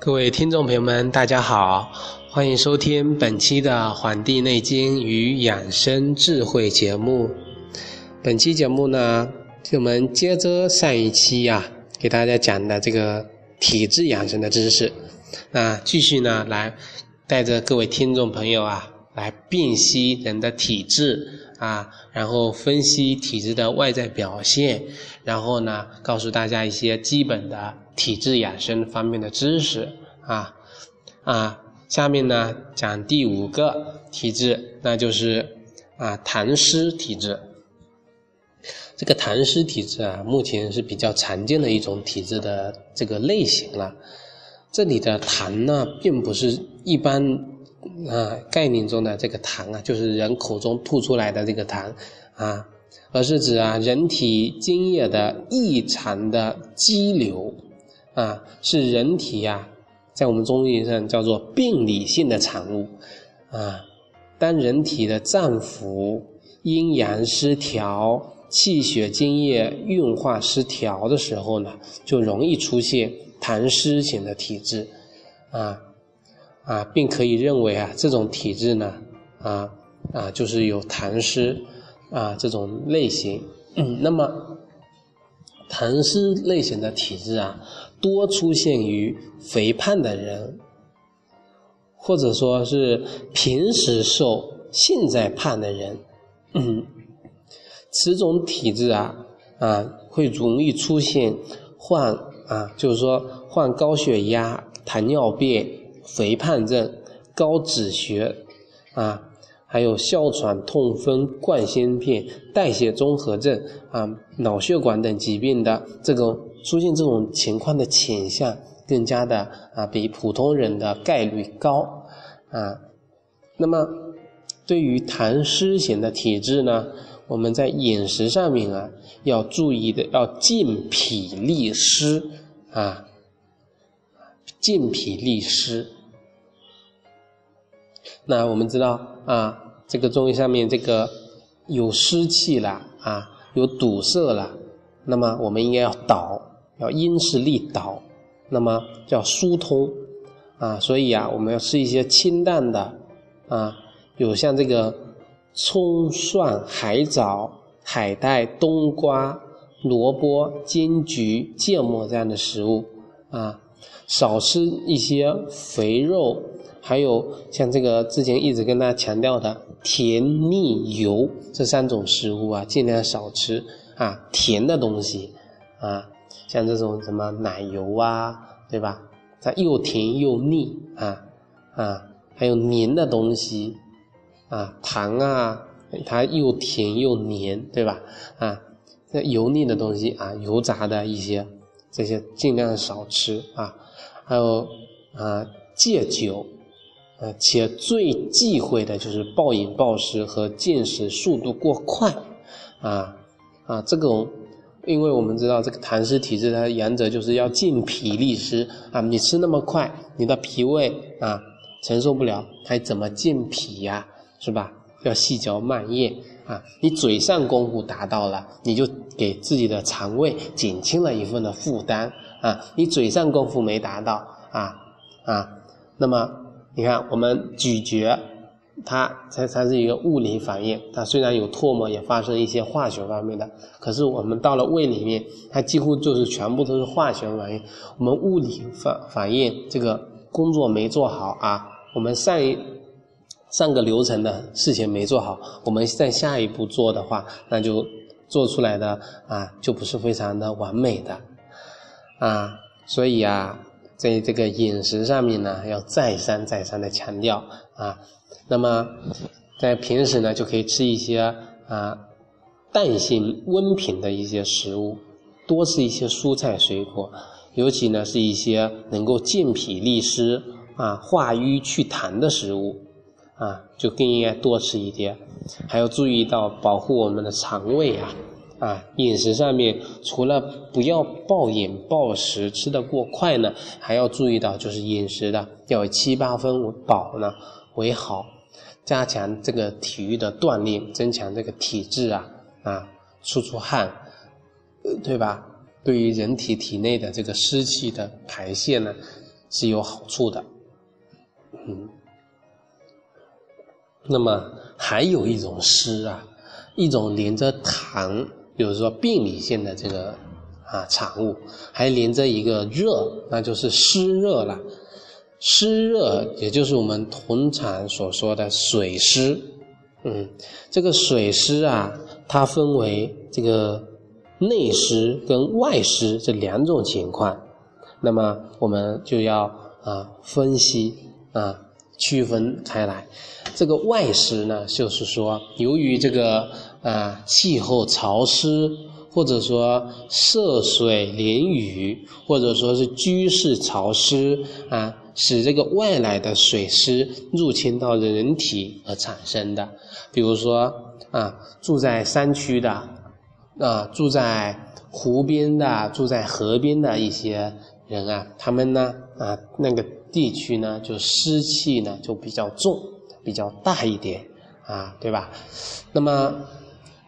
各位听众朋友们，大家好，欢迎收听本期的《黄帝内经与养生智慧》节目。本期节目呢，就我们接着上一期呀，给大家讲的这个体质养生的知识，那继续呢，来带着各位听众朋友啊，来辨析人的体质。啊，然后分析体质的外在表现，然后呢，告诉大家一些基本的体质养生方面的知识啊啊，下面呢讲第五个体质，那就是啊痰湿体质。这个痰湿体质啊，目前是比较常见的一种体质的这个类型了。这里的痰呢，并不是一般。啊，概念中的这个痰啊，就是人口中吐出来的这个痰啊，而是指啊人体津液的异常的积流啊，是人体呀，在我们中医上叫做病理性的产物啊。当人体的脏腑阴阳失调、气血津液运化失调的时候呢，就容易出现痰湿型的体质啊。啊，并可以认为啊，这种体质呢，啊啊，就是有痰湿啊这种类型。嗯那么，痰湿类型的体质啊，多出现于肥胖的人，或者说是平时瘦现在胖的人。嗯，此种体质啊啊，会容易出现患啊，就是说患高血压、糖尿病。肥胖症、高脂血啊，还有哮喘、痛风、冠心病、代谢综合症啊、脑血管等疾病的这种出现这种情况的倾向更加的啊，比普通人的概率高啊。那么，对于痰湿型的体质呢，我们在饮食上面啊要注意的，要健脾利湿啊，健脾利湿。那我们知道啊，这个中医上面这个有湿气了啊，有堵塞了，那么我们应该要导，要因势利导，那么叫疏通啊。所以啊，我们要吃一些清淡的啊，有像这个葱蒜海藻、海带、冬瓜、萝卜、金桔、芥末这样的食物啊，少吃一些肥肉。还有像这个之前一直跟大家强调的甜腻油这三种食物啊，尽量少吃啊，甜的东西啊，像这种什么奶油啊，对吧？它又甜又腻啊啊，还有黏的东西啊，糖啊，它又甜又黏，对吧？啊，这油腻的东西啊，油炸的一些这些尽量少吃啊，还有啊，戒酒。呃，且最忌讳的就是暴饮暴食和进食速度过快，啊啊，这种，因为我们知道这个痰湿体质，它原则就是要健脾利湿啊。你吃那么快，你的脾胃啊承受不了，还怎么健脾呀？是吧？要细嚼慢咽啊。你嘴上功夫达到了，你就给自己的肠胃减轻了一份的负担啊。你嘴上功夫没达到啊啊，那么。你看，我们咀嚼，它它它是一个物理反应，它虽然有唾沫，也发生一些化学方面的，可是我们到了胃里面，它几乎就是全部都是化学反应。我们物理反反应这个工作没做好啊，我们上一上个流程的事情没做好，我们在下一步做的话，那就做出来的啊，就不是非常的完美的啊，所以啊。在这个饮食上面呢，要再三再三的强调啊。那么在平时呢，就可以吃一些啊淡性温品的一些食物，多吃一些蔬菜水果，尤其呢是一些能够健脾利湿啊、化瘀祛痰的食物啊，就更应该多吃一点。还要注意到保护我们的肠胃啊。啊，饮食上面除了不要暴饮暴食，吃得过快呢，还要注意到就是饮食的要七八分饱呢为好，加强这个体育的锻炼，增强这个体质啊啊，出出汗，对吧？对于人体体内的这个湿气的排泄呢，是有好处的。嗯，那么还有一种湿啊，一种连着痰，比如说病理性的这个啊产物，还连着一个热，那就是湿热了。湿热也就是我们通常所说的水湿。嗯，这个水湿啊，它分为这个内湿跟外湿这两种情况。那么我们就要啊分析啊区分开来。这个外湿呢，就是说由于这个啊气候潮湿，或者说涉水淋雨，或者说是居室潮湿啊，使这个外来的水湿入侵到人体而产生的。比如说啊，住在山区的啊，住在湖边的，住在河边的一些。人啊，他们呢啊，那个地区呢，就湿气呢就比较重，比较大一点啊，对吧？那么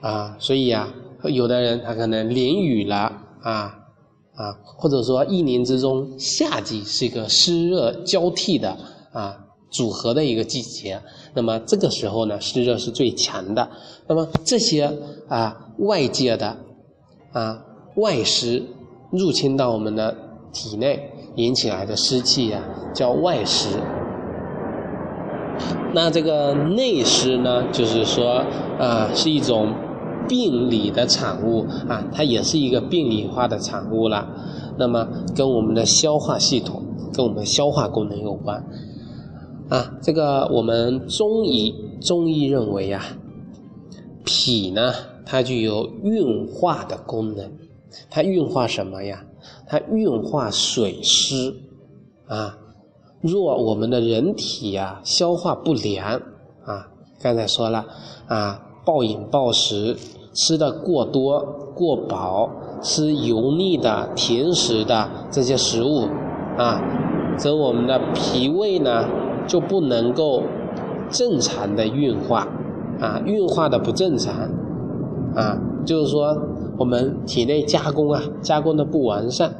啊，所以啊，有的人他可能淋雨了啊啊，或者说一年之中夏季是一个湿热交替的啊组合的一个季节，那么这个时候呢，湿热是最强的。那么这些啊外界的啊外湿入侵到我们的。体内引起来的湿气呀，叫外湿。那这个内湿呢，就是说啊，是一种病理的产物啊，它也是一个病理化的产物了。那么跟我们的消化系统、跟我们消化功能有关啊。这个我们中医中医认为呀，脾呢，它具有运化的功能，它运化什么呀？它运化水湿，啊，若我们的人体呀消化不良，啊，刚才说了，啊，暴饮暴食，吃的过多过饱，吃油腻的、甜食的这些食物，啊，则我们的脾胃呢就不能够正常的运化，啊，运化的不正常，啊，就是说。我们体内加工啊，加工的不完善，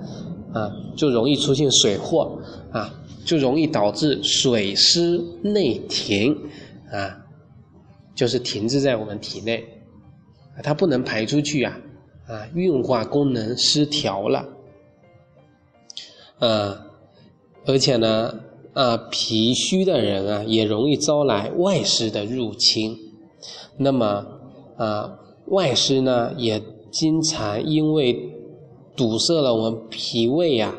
啊，就容易出现水货，啊，就容易导致水湿内停，啊，就是停滞在我们体内，它不能排出去啊，啊，运化功能失调了，啊，而且呢，啊，脾虚的人啊，也容易招来外湿的入侵，那么，啊，外湿呢也。经常因为堵塞了我们脾胃呀，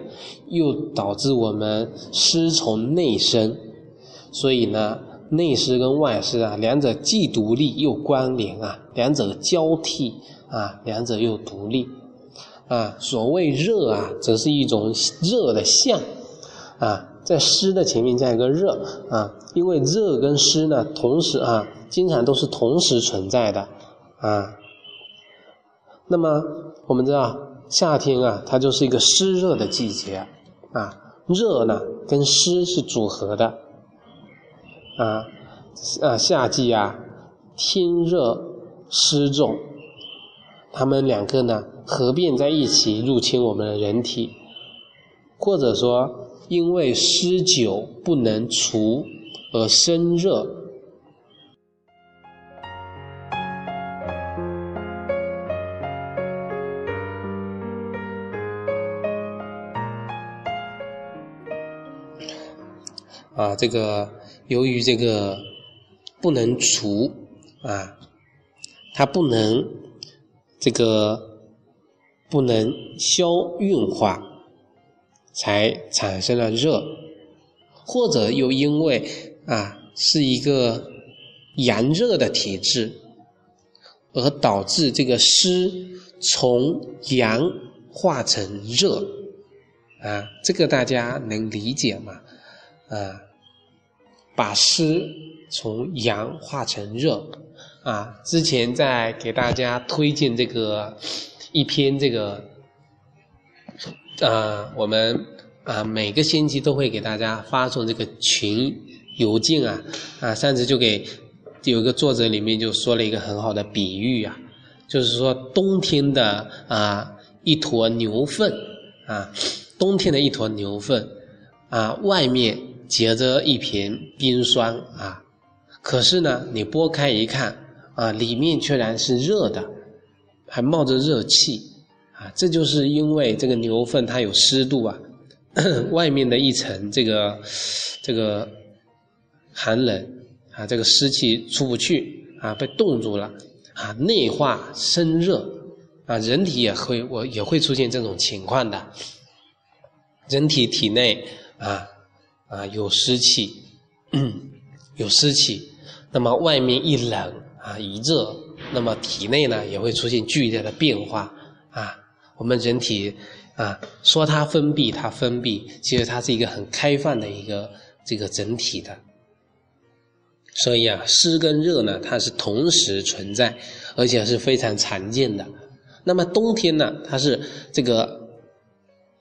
又导致我们湿从内生，所以呢，内湿跟外湿啊，两者既独立又关联啊，两者交替啊，两者又独立啊。所谓热啊，则是一种热的象啊，在湿的前面加一个热啊，因为热跟湿呢，同时啊，经常都是同时存在的啊。那么我们知道夏天啊，它就是一个湿热的季节啊，热呢跟湿是组合的。啊啊，夏季啊天热湿重，它们两个呢合并在一起入侵我们的人体，或者说因为湿久不能除而生热。啊，这个由于这个不能除啊，它不能这个不能消运化，才产生了热，或者又因为啊是一个阳热的体质，而导致这个湿从阳化成热啊，这个大家能理解吗？啊。把湿从阳化成热，啊，之前在给大家推荐这个一篇这个，啊，我们啊每个星期都会给大家发送这个群邮件啊，啊，上次就给有一个作者里面就说了一个很好的比喻啊，就是说冬天的啊一坨牛粪啊，冬天的一坨牛粪啊，外面结着一片冰霜啊，可是呢，你拨开一看啊，里面却然是热的，还冒着热气啊，这就是因为这个牛粪它有湿度啊，外面的一层这个这个寒冷啊，这个湿气出不去啊，被冻住了啊，内化生热啊，人体也会我也会出现这种情况的。人体体内啊啊有湿气，有湿气，那么外面一冷啊一热，那么体内呢也会出现剧烈的变化啊。我们人体啊说它封闭，它封闭，其实它是一个很开放的一个这个整体的。所以啊，湿跟热呢，它是同时存在，而且是非常常见的。那么冬天呢，它是这个。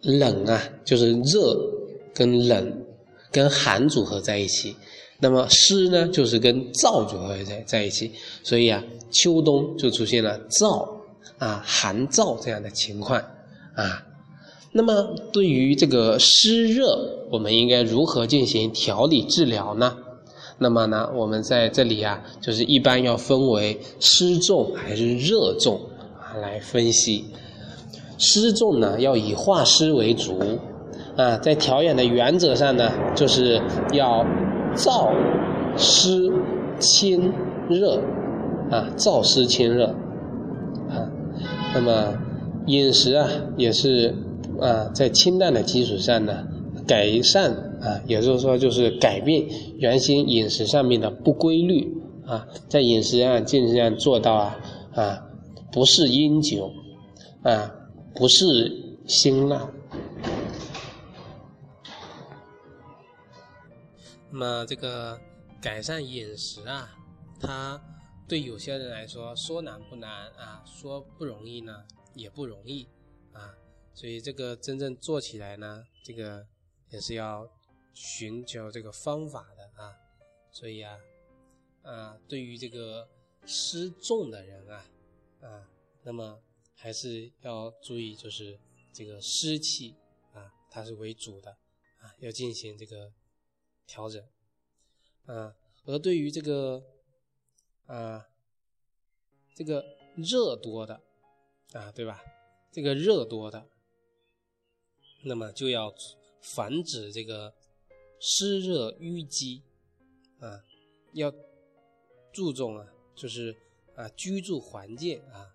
冷啊，就是热跟冷跟寒组合在一起，那么湿呢，就是跟燥组合在在一起，所以啊，秋冬就出现了燥啊寒燥这样的情况啊。那么对于这个湿热，我们应该如何进行调理治疗呢？那么呢，我们在这里啊，就是一般要分为湿重还是热重啊来分析。湿重呢，要以化湿为主，啊，在调养的原则上呢，就是要燥湿清热，啊，燥湿清热，啊，那么饮食啊，也是啊，在清淡的基础上呢，改善啊，也就是说，就是改变原先饮食上面的不规律啊，在饮食上尽量做到啊啊，不是饮酒，啊。不是辛辣。那么这个改善饮食啊，它对有些人来说说难不难啊，说不容易呢也不容易啊，所以这个真正做起来呢，这个也是要寻求这个方法的啊。所以啊啊，对于这个失重的人啊啊，那么。还是要注意，就是这个湿气啊，它是为主的啊，要进行这个调整啊。而对于这个啊，这个热多的啊，对吧？这个热多的，那么就要防止这个湿热淤积啊，要注重啊，就是啊居住环境啊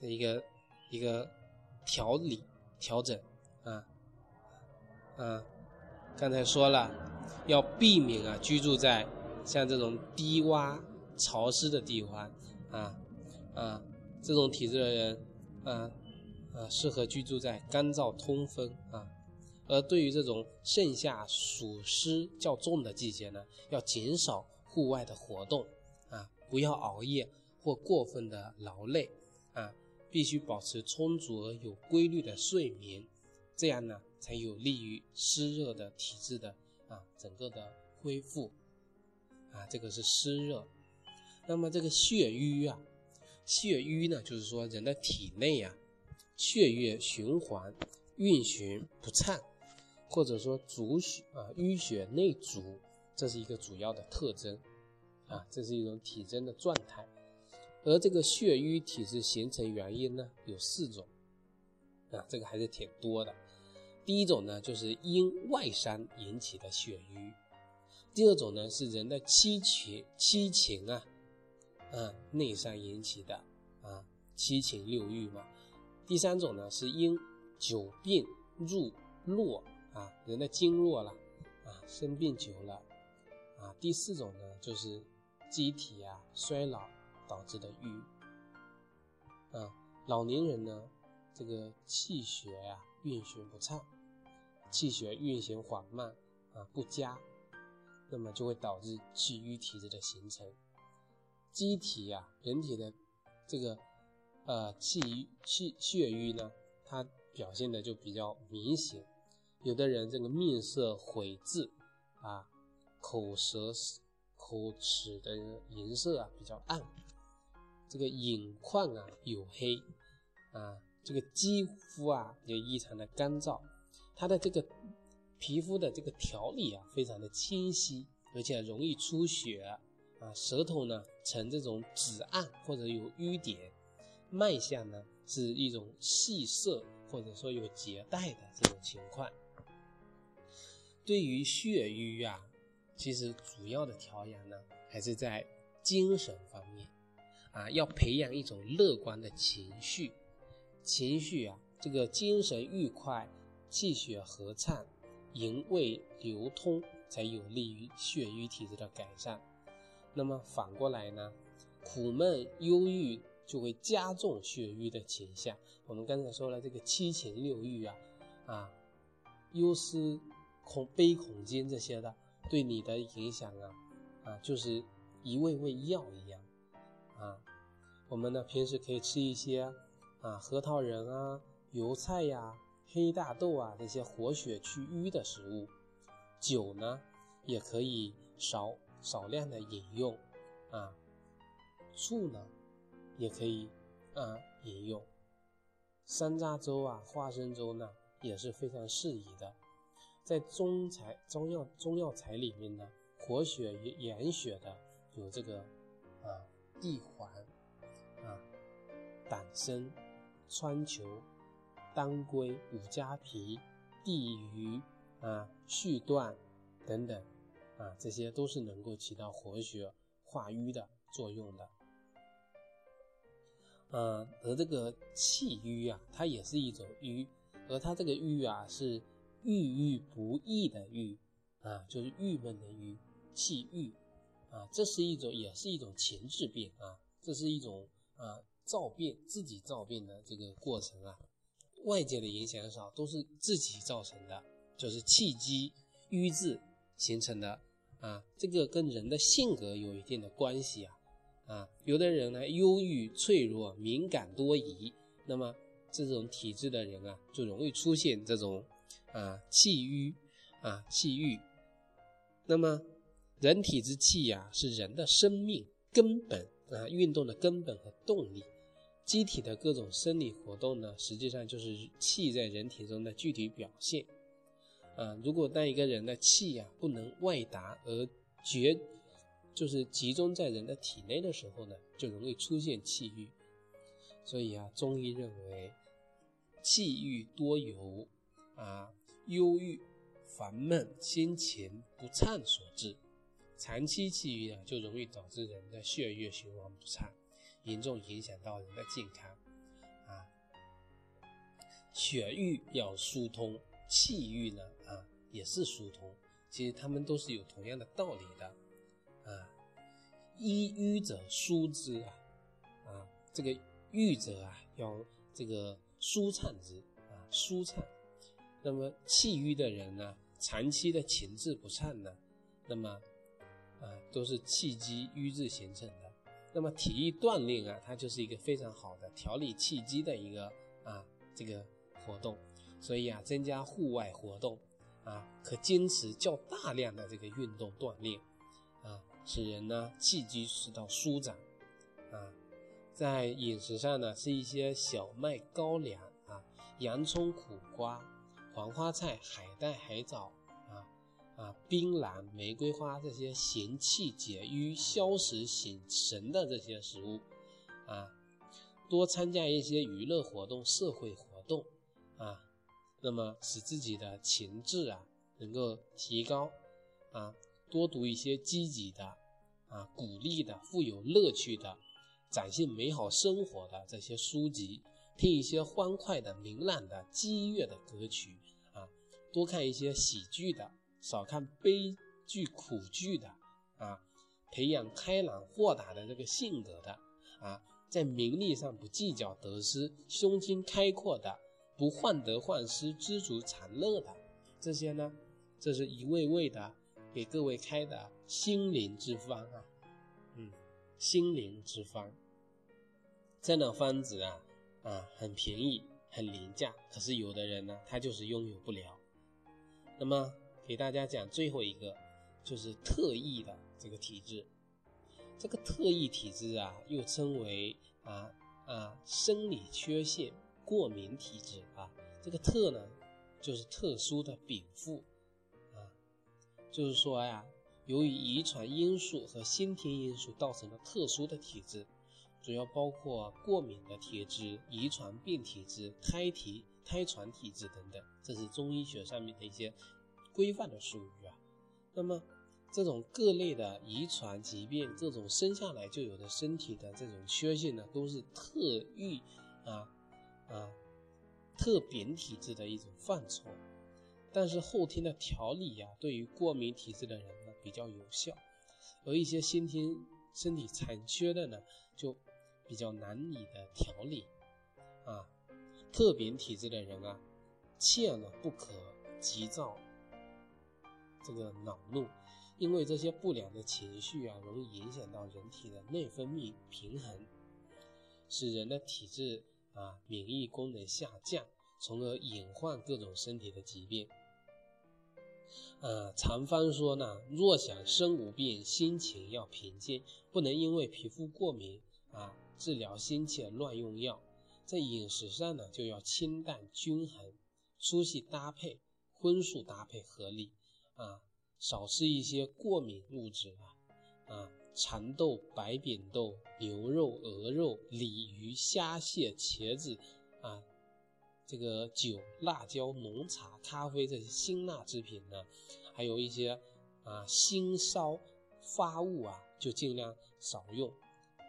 的一个。一个调理调整啊啊，刚才说了要避免啊居住在像这种低洼潮湿的地方啊啊，这种体质的人啊啊适合居住在干燥通风啊，而对于这种盛夏暑湿较重的季节呢，要减少户外的活动啊，不要熬夜或过分的劳累啊。必须保持充足而有规律的睡眠，这样呢才有利于湿热的体质的啊整个的恢复啊，这个是湿热。那么这个血瘀啊，血瘀呢就是说人的体内啊血液循环运行不畅，或者说阻血啊淤血内阻，这是一个主要的特征啊，这是一种体征的状态。而这个血瘀体质形成原因呢，有四种，啊，这个还是挺多的。第一种呢，就是因外伤引起的血瘀；第二种呢，是人的七情七情啊，啊，内伤引起的啊，七情六欲嘛；第三种呢，是因久病入络啊，人的经络了啊，生病久了啊；第四种呢，就是机体啊衰老。导致的瘀啊，老年人呢，这个气血呀运行不畅，气血运行缓慢啊不佳，那么就会导致气瘀体质的形成。机体呀，人体的这个呃气瘀气血瘀呢，它表现的就比较明显。有的人这个面色晦滞啊，口舌口齿的颜色啊比较暗。这个眼眶啊黝黑，啊，这个肌肤啊也异常的干燥，它的这个皮肤的这个条理啊，非常的清晰，而且容易出血啊，舌头呢呈这种紫暗或者有瘀点，脉象呢是一种细涩或者说有结带的这种情况。对于血瘀啊，其实主要的调养呢还是在精神方面啊，要培养一种乐观的情绪，情绪啊，这个精神愉快，气血和畅。营卫流通，才有利于血瘀体质的改善。那么反过来呢？苦闷忧郁就会加重血瘀的倾向。我们刚才说了，这个七情六欲啊，啊，忧思、恐悲、恐惊这些的，对你的影响啊，啊，就是一味味药一样啊。我们呢，平时可以吃一些啊，核桃仁啊，油菜呀。黑大豆啊，这些活血祛瘀的食物，酒呢也可以少少量的饮用，啊，醋呢也可以啊饮用，山楂粥啊、花生粥呢也是非常适宜的。在中材中药中药材里面呢，活血养血的有这个啊地黄啊、党参、川芎。当归、五加皮、地榆啊、续断等等啊，这些都是能够起到活血化瘀的作用的。嗯，而这个气瘀啊，它也是一种瘀，而它这个瘀啊是郁郁不易的郁啊，就是郁闷的郁，气郁啊，这是一种也是一种情志病啊，这是一种啊造病自己造病的这个过程啊。外界的影响少，都是自己造成的，就是气机瘀滞形成的啊。这个跟人的性格有一定的关系啊啊。有的人呢忧郁、脆弱、敏感、多疑，那么这种体质的人啊，就容易出现这种啊气瘀啊气郁。那么人体之气呀，是人的生命根本啊，运动的根本和动力。机体的各种生理活动呢，实际上就是气在人体中的具体表现。啊，如果当一个人的气呀不能外达而绝，就是集中在人的体内的时候呢，就容易出现气郁。所以啊，中医认为，气郁多由啊忧郁、烦闷、心情不畅所致。长期气郁啊，就容易导致人的血液循环不畅。严重影响到人的健康，啊，血瘀要疏通，气郁呢，啊，也是疏通，其实他们都是有同样的道理的，啊，一瘀者疏之啊，啊，这个郁者啊，要这个舒畅之啊，舒畅。那么气郁的人呢，长期的情志不畅呢，那么啊，都是气机瘀滞形成的。那么体育锻炼啊，它就是一个非常好的调理气机的一个啊这个活动，所以啊，增加户外活动啊，可坚持较大量的这个运动锻炼啊，使人呢气机得到舒展啊。在饮食上呢，是一些小麦、高粱啊、洋葱、苦瓜、黄花菜、海带、海藻。啊，槟榔、玫瑰花这些行气解瘀、消食醒神的这些食物，啊，多参加一些娱乐活动、社会活动，啊，那么使自己的情志啊能够提高，啊，多读一些积极的、啊鼓励的、富有乐趣的、展现美好生活的这些书籍，听一些欢快的、明朗的、激越的歌曲，啊，多看一些喜剧的。少看悲剧苦剧的啊，培养开朗豁达的这个性格的啊，在名利上不计较得失，胸襟开阔的，不患得患失，知足常乐的，这些呢，这是一位位的给各位开的心灵之方啊，嗯，心灵之方，这样的方子啊啊，很便宜，很廉价，可是有的人呢，他就是拥有不了，那么。给大家讲最后一个，就是特异的这个体质。这个特异体质啊，又称为啊啊生理缺陷过敏体质啊。这个特呢，就是特殊的禀赋啊就是说呀，由于遗传因素和先天因素造成的特殊的体质，主要包括过敏的体质、遗传病体质、胎体、胎传体质等等，这是中医学上面的一些规范的术语啊。那么，这种各类的遗传疾病，这种生下来就有的身体的这种缺陷呢，都是特异啊啊特扁体质的一种范畴。但是后天的调理呀，对于过敏体质的人呢比较有效，而一些先天身体残缺的呢，就比较难以的调理啊。特扁体质的人啊，切呢不可急躁，这个恼怒，因为这些不良的情绪啊，容易影响到人体的内分泌平衡，使人的体质啊免疫功能下降，从而隐患各种身体的疾病。呃，常方说呢，若想身无病，心情要平静，不能因为皮肤过敏啊，治疗心切乱用药。在饮食上呢，就要清淡均衡，粗细搭配，荤素搭配合理啊，少吃一些过敏物质啊啊，蚕豆、白扁豆、牛肉、鹅肉、鲤鱼、虾蟹、茄子啊。这个酒、辣椒、浓茶、咖啡这些辛辣制品呢，还有一些啊辛烧发物啊，就尽量少用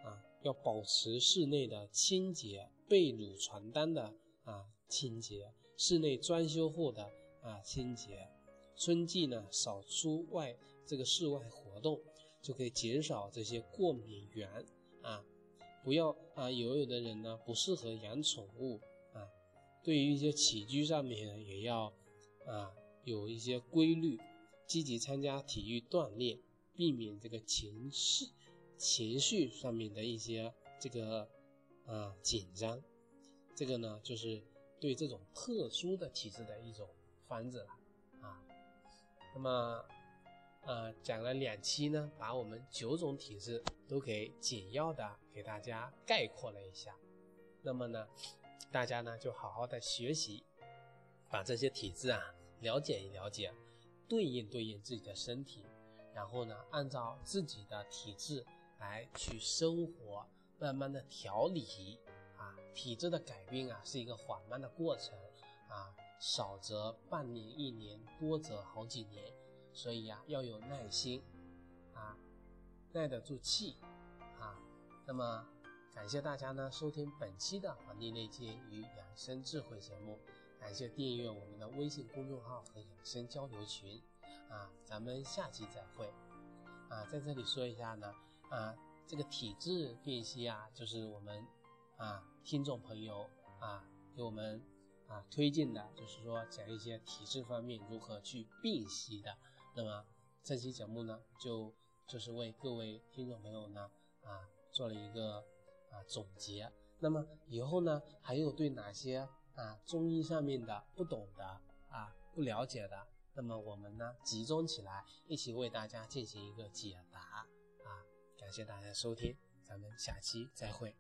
啊。要保持室内的清洁，被褥、床单的啊清洁，室内装修后的啊清洁。春季呢，少出外这个室外活动，就可以减少这些过敏源啊。不要啊，有有的人呢不适合养宠物啊。对于一些起居上面也要啊有一些规律，积极参加体育锻炼，避免这个情绪情绪上面的一些这个啊紧张，这个呢就是对这种特殊的体质的一种防止了。那么呃讲了两期呢，把我们九种体质都给简要的给大家概括了一下。那么呢？大家呢就好好的学习，把这些体质啊了解一了解，对应对应自己的身体，然后呢按照自己的体质来去生活，慢慢的调理啊。体质的改变啊是一个缓慢的过程啊，少则半年一年，多则好几年，所以呀要有耐心啊，耐得住气啊。那么。感谢大家呢收听本期的《黄帝内经与养生智慧》节目，感谢订阅我们的微信公众号和养生交流群，啊，咱们下期再会。啊，在这里说一下呢，啊，这个体质辨析啊，就是我们啊听众朋友啊给我们啊推荐的，就是说讲一些体质方面如何去辨析的。那么这期节目呢，就就是为各位听众朋友呢啊做了一个。啊，总结。那么以后呢，还有对哪些啊中医上面的不懂的啊不了解的，那么我们呢集中起来，一起为大家进行一个解答啊。感谢大家收听，咱们下期再会。